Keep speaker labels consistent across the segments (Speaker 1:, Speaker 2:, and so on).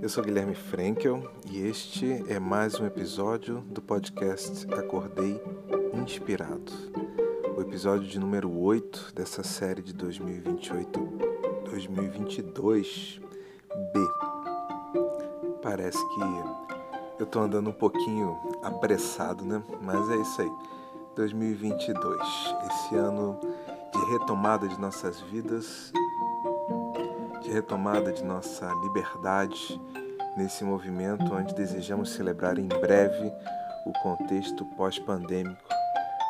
Speaker 1: Eu sou Guilherme Frankel e este é mais um episódio do podcast Acordei Inspirado. O episódio de número 8 dessa série de 2028-2022 B. Parece que eu tô andando um pouquinho apressado, né? Mas é isso aí. 2022, esse ano de retomada de nossas vidas retomada de nossa liberdade nesse movimento onde desejamos celebrar em breve o contexto pós-pandêmico,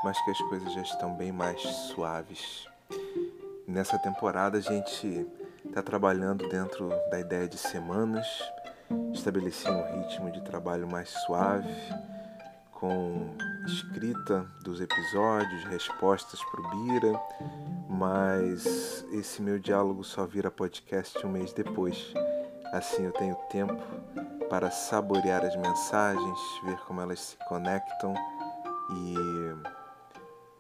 Speaker 1: mas que as coisas já estão bem mais suaves. Nessa temporada a gente está trabalhando dentro da ideia de semanas, estabelecer um ritmo de trabalho mais suave, com escrita dos episódios, respostas para o Bira, mas esse meu diálogo só vira podcast um mês depois. Assim eu tenho tempo para saborear as mensagens, ver como elas se conectam e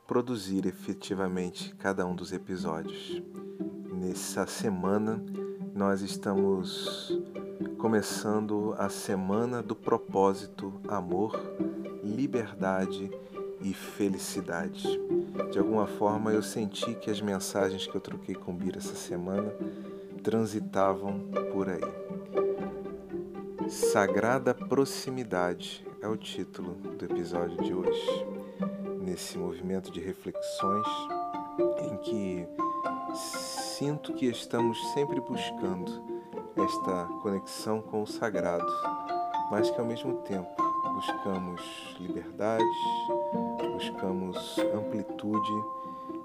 Speaker 1: produzir efetivamente cada um dos episódios. Nessa semana nós estamos começando a semana do propósito, amor liberdade e felicidade. De alguma forma eu senti que as mensagens que eu troquei com Bira essa semana transitavam por aí. Sagrada Proximidade é o título do episódio de hoje. Nesse movimento de reflexões em que sinto que estamos sempre buscando esta conexão com o sagrado, mas que ao mesmo tempo buscamos liberdade, buscamos amplitude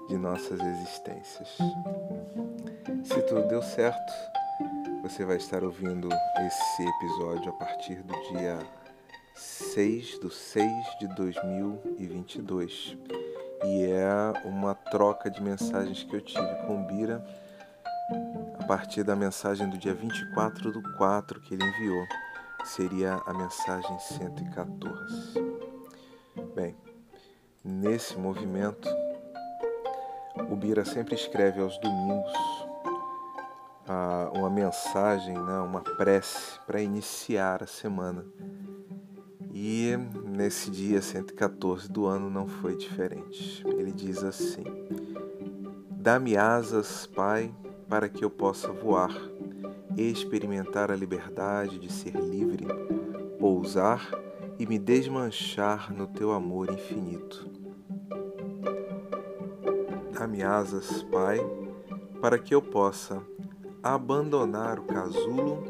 Speaker 1: de nossas existências. Se tudo deu certo, você vai estar ouvindo esse episódio a partir do dia 6 do 6 de 2022. E é uma troca de mensagens que eu tive com Bira a partir da mensagem do dia 24 do 4 que ele enviou seria a mensagem 114. Bem, nesse movimento, o Bira sempre escreve aos domingos uma mensagem, né, uma prece para iniciar a semana. E nesse dia 114 do ano não foi diferente. Ele diz assim: Dá-me asas, Pai, para que eu possa voar experimentar a liberdade de ser livre, pousar e me desmanchar no teu amor infinito. Dá-me asas, Pai, para que eu possa abandonar o casulo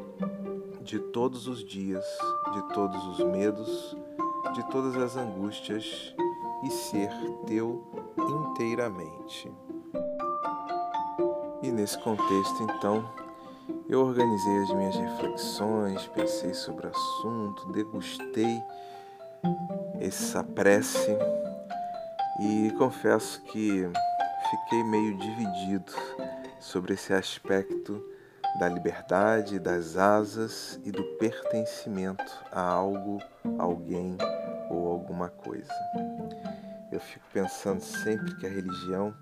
Speaker 1: de todos os dias, de todos os medos, de todas as angústias e ser teu inteiramente. E nesse contexto, então, eu organizei as minhas reflexões, pensei sobre o assunto, degustei essa prece e confesso que fiquei meio dividido sobre esse aspecto da liberdade, das asas e do pertencimento a algo, alguém ou alguma coisa. Eu fico pensando sempre que a religião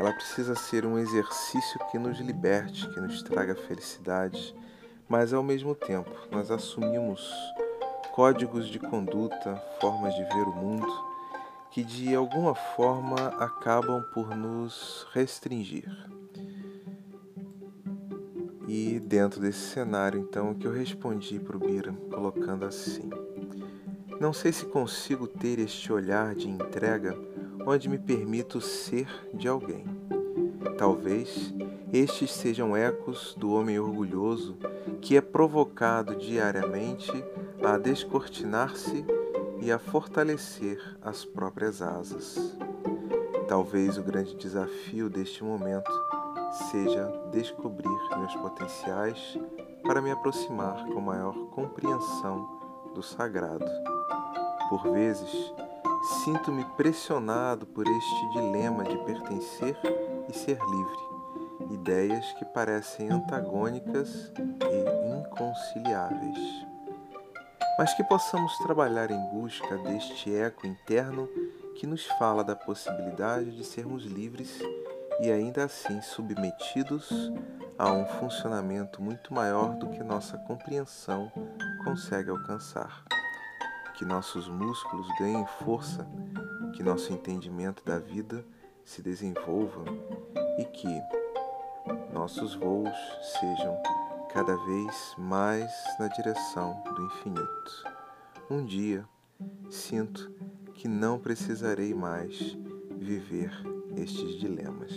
Speaker 1: ela precisa ser um exercício que nos liberte, que nos traga felicidade, mas ao mesmo tempo nós assumimos códigos de conduta, formas de ver o mundo que de alguma forma acabam por nos restringir. E dentro desse cenário, então, que eu respondi para o Bira, colocando assim: Não sei se consigo ter este olhar de entrega onde me permito ser de alguém. Talvez estes sejam ecos do homem orgulhoso que é provocado diariamente a descortinar-se e a fortalecer as próprias asas. Talvez o grande desafio deste momento seja descobrir meus potenciais para me aproximar com maior compreensão do sagrado. Por vezes, Sinto-me pressionado por este dilema de pertencer e ser livre, ideias que parecem antagônicas e inconciliáveis. Mas que possamos trabalhar em busca deste eco interno que nos fala da possibilidade de sermos livres e ainda assim submetidos há um funcionamento muito maior do que nossa compreensão consegue alcançar. Que nossos músculos ganhem força, que nosso entendimento da vida se desenvolva e que nossos voos sejam cada vez mais na direção do infinito. Um dia, sinto que não precisarei mais viver estes dilemas.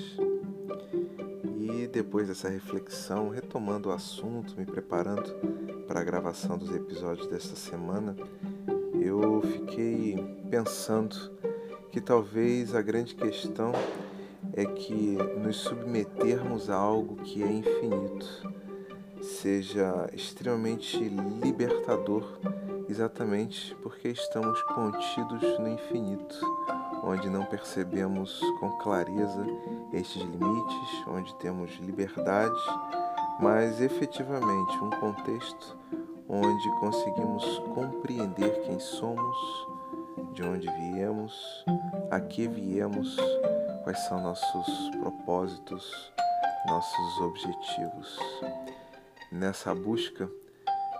Speaker 1: E depois dessa reflexão, retomando o assunto, me preparando para a gravação dos episódios desta semana, eu fiquei pensando que talvez a grande questão é que nos submetermos a algo que é infinito seja extremamente libertador, exatamente porque estamos contidos no infinito, onde não percebemos com clareza estes limites, onde temos liberdade, mas efetivamente um contexto onde conseguimos compreender quem somos, de onde viemos, a que viemos, quais são nossos propósitos, nossos objetivos. Nessa busca,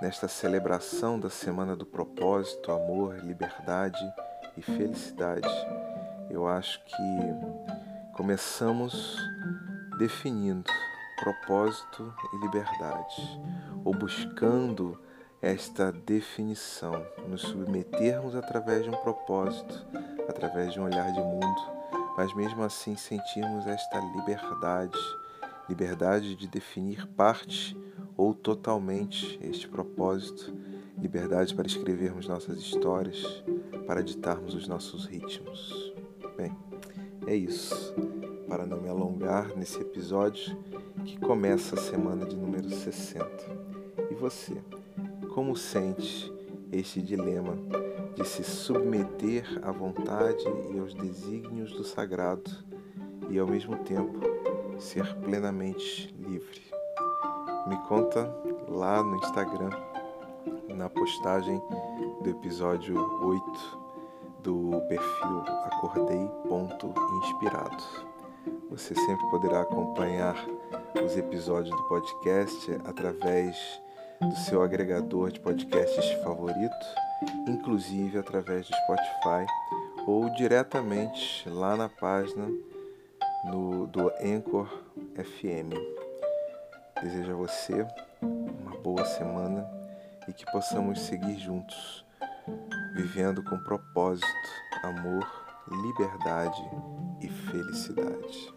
Speaker 1: nesta celebração da Semana do Propósito, Amor, Liberdade e Felicidade, eu acho que começamos definindo propósito e liberdade, ou buscando esta definição, nos submetermos através de um propósito, através de um olhar de mundo, mas mesmo assim sentirmos esta liberdade, liberdade de definir parte ou totalmente este propósito, liberdade para escrevermos nossas histórias, para ditarmos os nossos ritmos. Bem, é isso. Para não me alongar nesse episódio que começa a semana de número 60. E você? Como sente este dilema de se submeter à vontade e aos desígnios do sagrado e ao mesmo tempo ser plenamente livre? Me conta lá no Instagram, na postagem do episódio 8 do perfil acordei.inspirado. Você sempre poderá acompanhar os episódios do podcast através do seu agregador de podcasts favorito, inclusive através do Spotify ou diretamente lá na página no, do Anchor FM. Desejo a você uma boa semana e que possamos seguir juntos, vivendo com propósito, amor, liberdade e felicidade.